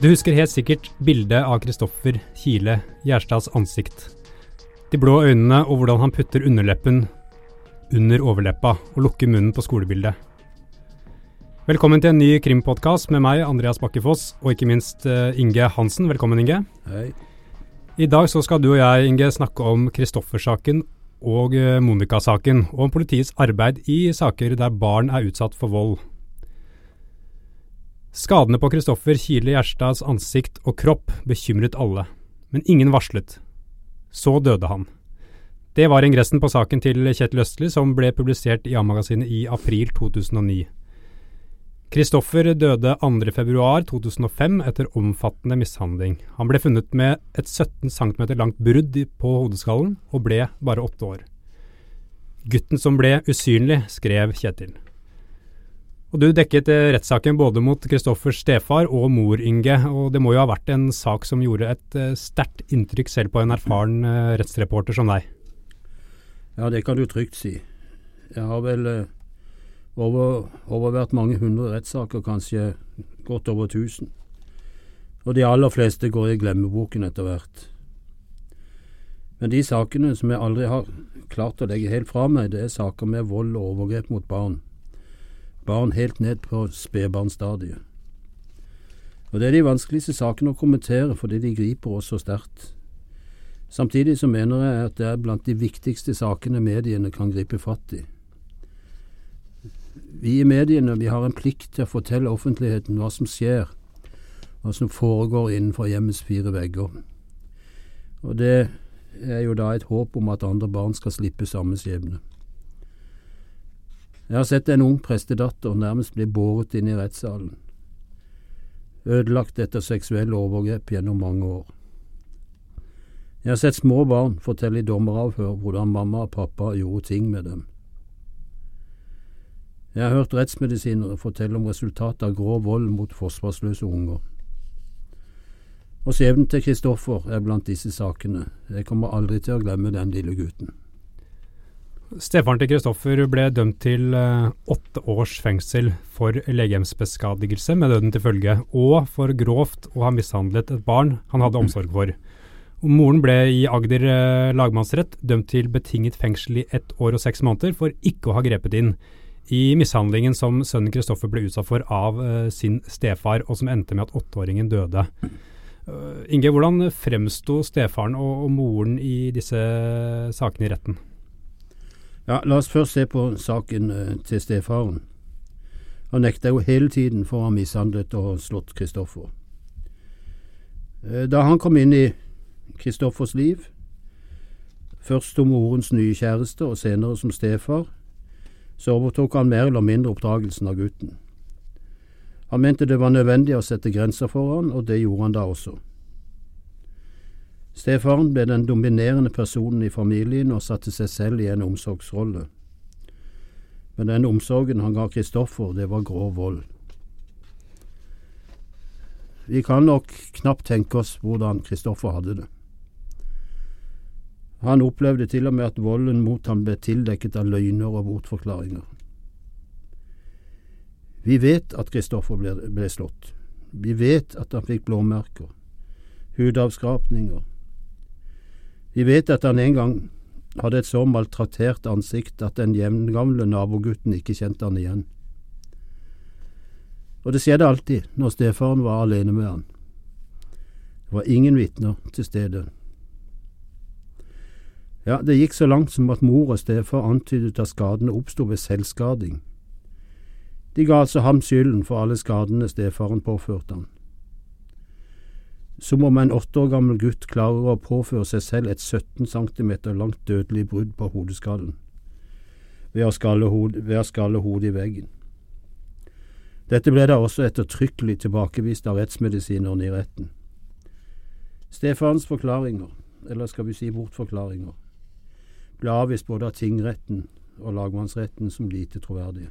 Du husker helt sikkert bildet av Kristoffer Kile Gjerstads ansikt. De blå øynene og hvordan han putter underleppen under overleppa og lukker munnen på skolebildet. Velkommen til en ny krimpodkast med meg, Andreas Bakkefoss, og ikke minst uh, Inge Hansen. Velkommen, Inge. Hei. I dag så skal du og jeg, Inge, snakke om Kristoffer-saken og uh, Monica-saken, og om politiets arbeid i saker der barn er utsatt for vold. Skadene på Kristoffer Kile Gjerstads ansikt og kropp bekymret alle, men ingen varslet. Så døde han. Det var ingressen på saken til Kjetil Østli som ble publisert i A-magasinet i april 2009. Kristoffer døde 2.2.2005 etter omfattende mishandling. Han ble funnet med et 17 cm langt brudd på hodeskallen og ble bare åtte år. Gutten som ble usynlig, skrev Kjetil. Og Du dekket eh, rettssaken både mot Kristoffers stefar og mor Inge, og det må jo ha vært en sak som gjorde et uh, sterkt inntrykk selv på en erfaren uh, rettsreporter som deg? Ja, det kan du trygt si. Jeg har vel over, overvært mange hundre rettssaker, kanskje godt over tusen. Og de aller fleste går i glemmeboken etter hvert. Men de sakene som jeg aldri har klart å legge helt fra meg, det er saker med vold og overgrep mot barn barn helt ned på spedbarnsstadiet. Og Det er de vanskeligste sakene å kommentere fordi de griper oss så sterkt. Samtidig så mener jeg at det er blant de viktigste sakene mediene kan gripe fatt i. Vi i mediene vi har en plikt til å fortelle offentligheten hva som skjer, hva som foregår innenfor hjemmets fire vegger. Og det er jo da et håp om at andre barn skal slippe samme skjebne. Jeg har sett en ung prestedatter nærmest bli båret inn i rettssalen, ødelagt etter seksuelle overgrep gjennom mange år. Jeg har sett små barn fortelle i dommeravhør hvordan mamma og pappa gjorde ting med dem. Jeg har hørt rettsmedisinere fortelle om resultatet av grov vold mot forsvarsløse unger. Og skjebnen til Kristoffer er blant disse sakene. Jeg kommer aldri til å glemme den lille gutten. Stefaren til Kristoffer ble dømt til uh, åtte års fengsel for legemsbeskadigelse med døden til følge, og for grovt å ha mishandlet et barn han hadde omsorg for. Moren ble i Agder uh, lagmannsrett dømt til betinget fengsel i ett år og seks måneder for ikke å ha grepet inn i mishandlingen som sønnen Kristoffer ble utsatt for av uh, sin stefar, og som endte med at åtteåringen døde. Inge, hvordan fremsto stefaren og moren i disse sakene i retten? Ja, La oss først se på saken eh, til stefaren. Han nekta jo hele tiden for å ha mishandlet og slått Kristoffer. Eh, da han kom inn i Kristoffers liv, først som morens nye kjæreste og senere som stefar, så overtok han mer eller mindre oppdragelsen av gutten. Han mente det var nødvendig å sette grenser for han, og det gjorde han da også. Stefaren ble den dominerende personen i familien og satte seg selv i en omsorgsrolle. Men den omsorgen han ga Kristoffer, det var grov vold. Vi kan nok knapt tenke oss hvordan Kristoffer hadde det. Han opplevde til og med at volden mot ham ble tildekket av løgner og bortforklaringer. Vi vet at Kristoffer ble, ble slått. Vi vet at han fikk blåmerker, hudavskrapninger, vi vet at han en gang hadde et så maltraktert ansikt at den jevngamle nabogutten ikke kjente han igjen. Og det skjedde alltid når stefaren var alene med han. Det var ingen vitner til stede. Ja, det gikk så langt som at mor og stefar antydet at skadene oppsto ved selvskading. De ga altså ham skylden for alle skadene stefaren påførte han som om en åtte år gammel gutt klare å påføre seg selv et 17 cm langt dødelig brudd på hodeskallen ved å skalle, hod, ved i veggen. Dette ble da også ettertrykkelig tilbakevist av rettsmedisinerne i retten. Stefans forklaringer, eller skal vi si bortforklaringer, ble avvist både av tingretten og lagmannsretten som lite troverdige.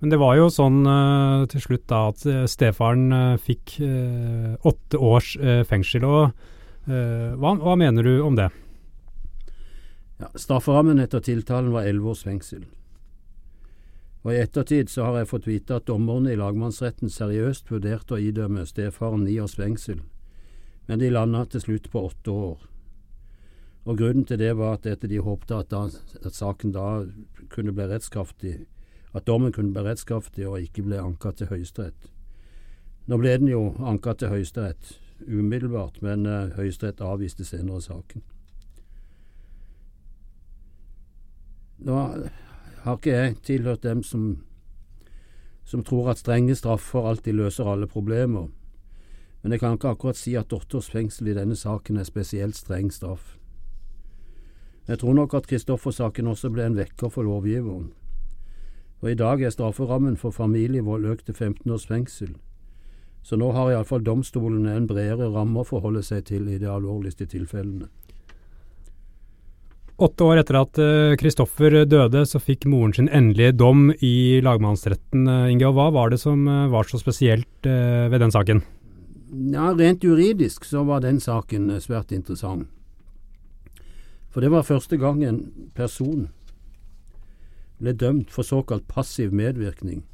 Men det var jo sånn uh, til slutt da at uh, stefaren uh, fikk åtte års fengsel. og hva, hva, mener du om det? Ja, Strafferammen etter tiltalen var elleve års fengsel. Og I ettertid så har jeg fått vite at dommerne i lagmannsretten seriøst vurderte å idømme stefaren ni års fengsel, men de landa til slutt på åtte år. Og Grunnen til det var at de håpte at, da, at saken da kunne bli rettskraftig, at dommen kunne bli og ikke ble anka til Høyesterett. Nå ble den jo anka til Høyesterett umiddelbart, men uh, Høyesterett avviste senere saken. Nå har ikke jeg tilhørt dem som, som tror at strenge straffer alltid løser alle problemer, men jeg kan ikke akkurat si at åtte fengsel i denne saken er spesielt streng straff. Jeg tror nok at Kristoffer-saken også ble en vekker for lovgiveren. Og I dag er strafferammen for familievold økt til 15 års fengsel, så nå har iallfall domstolene en bredere ramme å forholde seg til i de alvorligste tilfellene. Åtte år etter at Kristoffer uh, døde, så fikk moren sin endelige dom i lagmannsretten. Uh, Inge, og Hva var det som uh, var så spesielt ved den saken? Ja, Rent juridisk så var den saken svært interessant. For det var første gang en person ble dømt for såkalt passiv medvirkning.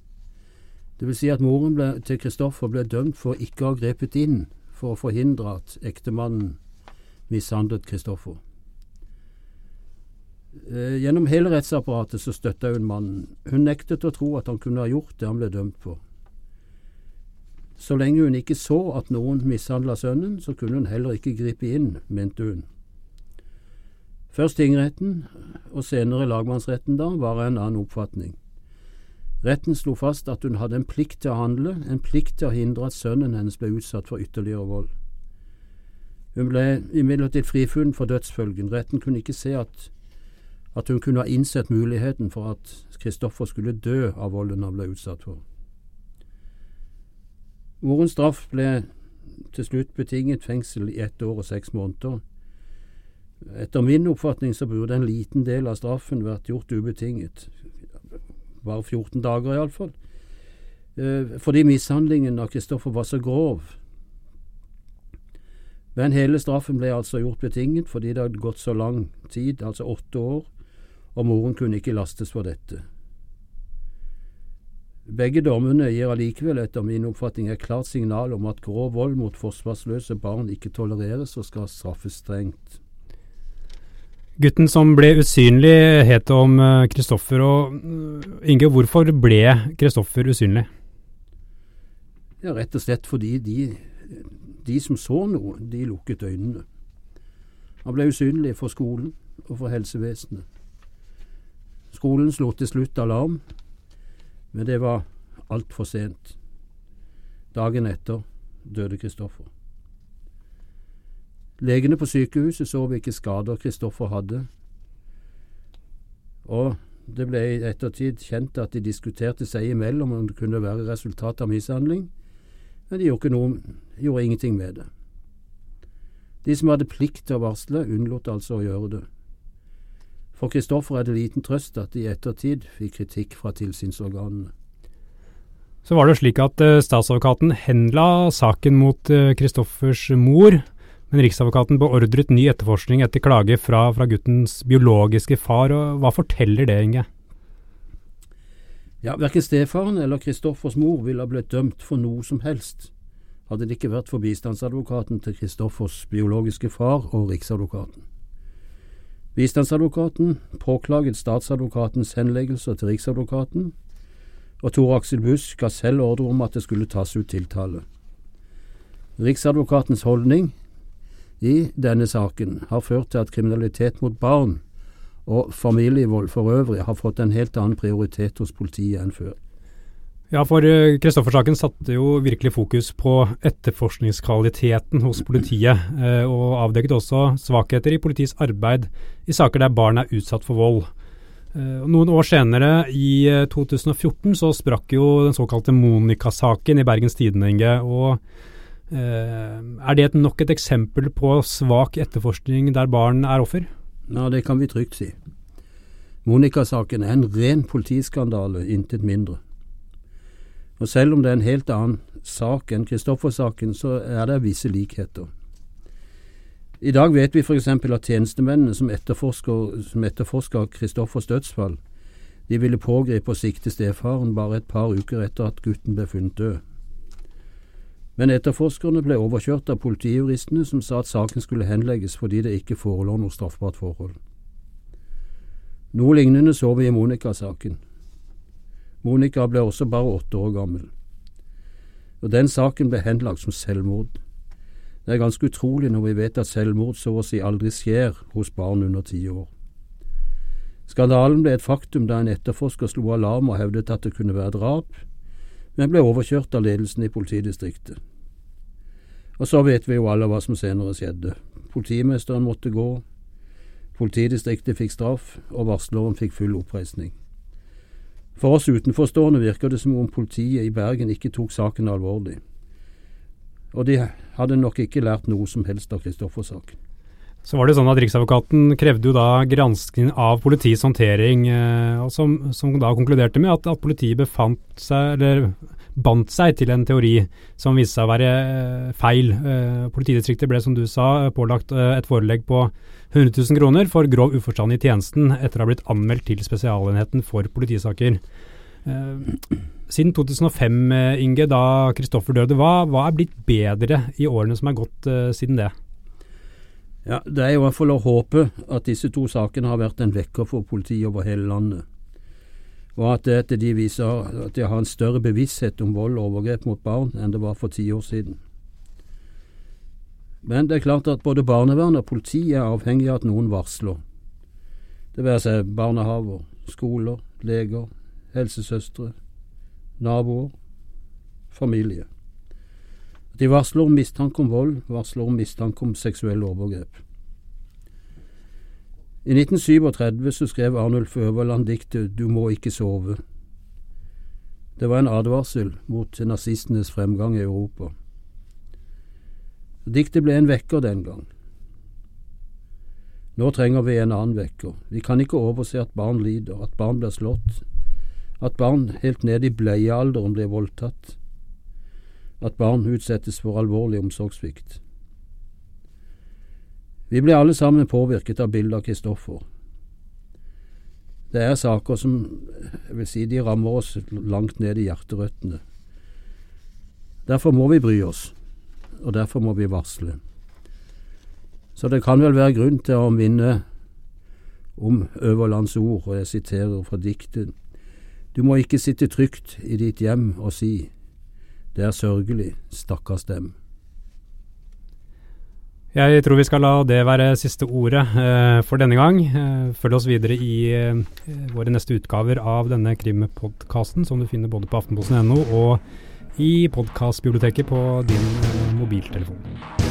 Det vil si at moren ble, til Kristoffer ble dømt for ikke å ha grepet inn for å forhindre at ektemannen mishandlet Kristoffer. Eh, gjennom hele rettsapparatet så støtta hun mannen. Hun nektet å tro at han kunne ha gjort det han ble dømt for. Så lenge hun ikke så at noen mishandla sønnen, så kunne hun heller ikke gripe inn, mente hun. Først tingretten, og senere lagmannsretten da, var en annen oppfatning. Retten slo fast at hun hadde en plikt til å handle, en plikt til å hindre at sønnen hennes ble utsatt for ytterligere vold. Hun ble imidlertid frifunnet for dødsfølgen. Retten kunne ikke se at at hun kunne ha innsett muligheten for at Kristoffer skulle dø av volden han ble utsatt for. Morens straff ble til slutt betinget fengsel i ett år og seks måneder. Etter min oppfatning så burde en liten del av straffen vært gjort ubetinget, bare 14 dager iallfall, eh, fordi mishandlingen av Kristoffer var så grov. Men hele straffen ble altså gjort betinget fordi det hadde gått så lang tid, altså åtte år, og moren kunne ikke lastes for dette. Begge dommene gir allikevel etter min oppfatning et klart signal om at grov vold mot forsvarsløse barn ikke tolereres og skal straffes strengt. Gutten som ble usynlig, het om Kristoffer. Og eh, Inge, hvorfor ble Kristoffer usynlig? Ja, Rett og slett fordi de, de som så noe, de lukket øynene. Han ble usynlig for skolen og for helsevesenet. Skolen slo til slutt alarm, men det var altfor sent. Dagen etter døde Kristoffer. Legene på sykehuset så hvilke skader Kristoffer hadde, og det ble i ettertid kjent at de diskuterte seg imellom om det kunne være resultat av mishandling, men de gjorde, noe, gjorde ingenting med det. De som hadde plikt til å varsle, unnlot altså å gjøre det. For Kristoffer er det liten trøst at de i ettertid fikk kritikk fra tilsynsorganene. Så var det slik at uh, statsadvokaten henla saken mot Kristoffers uh, mor, men Riksadvokaten beordret ny etterforskning etter klage fra, fra, guttens biologiske far. og Hva forteller det, Inge? Ja, Verken stefaren eller Kristoffers mor ville ha blitt dømt for noe som helst, hadde det ikke vært for bistandsadvokaten til Kristoffers biologiske far og Riksadvokaten. Bistandsadvokaten påklaget statsadvokatens henleggelser til Riksadvokaten, og Tor Aksel Buss ga selv ordre om at det skulle tas ut tiltale. Riksadvokatens holdning i denne saken har ført til at kriminalitet mot barn og familievold for øvrig har fått en helt annen prioritet hos politiet enn før. Ja, for Kristoffer-saken eh, satte jo virkelig fokus på etterforskningskvaliteten hos politiet, eh, og avdekket også svakheter i politiets arbeid i saker der barn er utsatt for vold. Eh, noen år senere, i 2014, så sprakk jo den såkalte Monica-saken i Bergens Tidende. og Er det nok et eksempel på svak etterforskning der barn er offer? Ja, det kan vi trygt si. Monica-saken er en ren politiskandale, intet mindre. Og selv om det er en helt annen sak enn Kristoffer-saken, så er det visse likheter. I dag vet vi f.eks. at tjenestemennene som etterforsker, som etterforsker Kristoffers dødsfall, De ville pågripe og sikte stefaren bare et par uker etter at gutten ble funnet død. Men etterforskerne ble overkjørt av politijuristene som sa at saken skulle henlegges fordi det ikke forelå noe straffbart forhold. Noe lignende så vi i Monica-saken. Monica ble også bare åtte år gammel. Og den saken ble henlagt som selvmord. Det er ganske utrolig når vi vet at selvmord så å si aldri skjer hos barn under ti år. Skandalen ble et faktum da en etterforsker slo alarm og hevdet at det kunne være drap, men ble overkjørt av ledelsen i politidistriktet. Og så vet vi jo alle hva som senere skjedde. Politimesteren måtte gå, politidistriktet fikk straff, og varsleren fikk full oppreisning. For oss utenforstående virker det som om politiet i Bergen ikke tok saken alvorlig. Og de hadde nok ikke lært noe som helst av Kristoffer-saken. Så var det sånn at Riksadvokaten krevde jo da gransking av politiets håndtering, eh, som, som, da konkluderte med at, at, politiet befant seg, eller bandt seg til en teori som viste seg å være eh, feil. Eh, politidistriktet ble, som du sa, pålagt et forelegg på 100 000 kroner for grov uforstand i tjenesten etter å ha blitt anmeldt til Spesialenheten for politisaker. Siden 2005, eh, Inge, da Kristoffer døde, hva, hva, er blitt bedre i årene som er gått siden det? Ja, Det er i hvert fall å håpe at disse to sakene har vært en vekker for politiet over hele landet. Og at, at de viser at de har en større bevissthet om vold og overgrep mot barn enn det var for ti år siden. Men det er klart at både barnevern og politi er avhengig av at noen varsler. Det være seg barnehaver, skoler, leger, helsesøstre, naboer, familie. De varsler om mistanke om vold, varsler om mistanke om seksuelle overgrep. I 1937 så skrev Arnulf Øverland diktet Du må ikke sove. Det var en advarsel mot nazistenes fremgang i Europa. Diktet ble en vekker den gang. Nå trenger vi en annen vekker. Vi kan ikke overse at barn lider, at barn blir slått, at barn helt ned i bleiealderen blir voldtatt, at barn utsettes for alvorlig omsorgssvikt. Vi blir alle sammen påvirket av bildet av Kristoffer. Det er saker som jeg vil si, de rammer oss langt ned i hjerterøttene. Derfor må vi bry oss, og derfor må vi varsle. Så det kan vel være grunn til å minne om Øverlands ord, og jeg siterer fra diktet. Du må ikke sitte trygt i ditt hjem og si, det er sørgelig, stakkars dem. Jeg tror vi skal la det være siste ordet eh, for denne gang. Eh, følg oss videre i eh, våre neste utgaver av denne krimpodkasten, som du finner både på aftenposten.no og i podkastbiblioteket på din eh, mobiltelefon.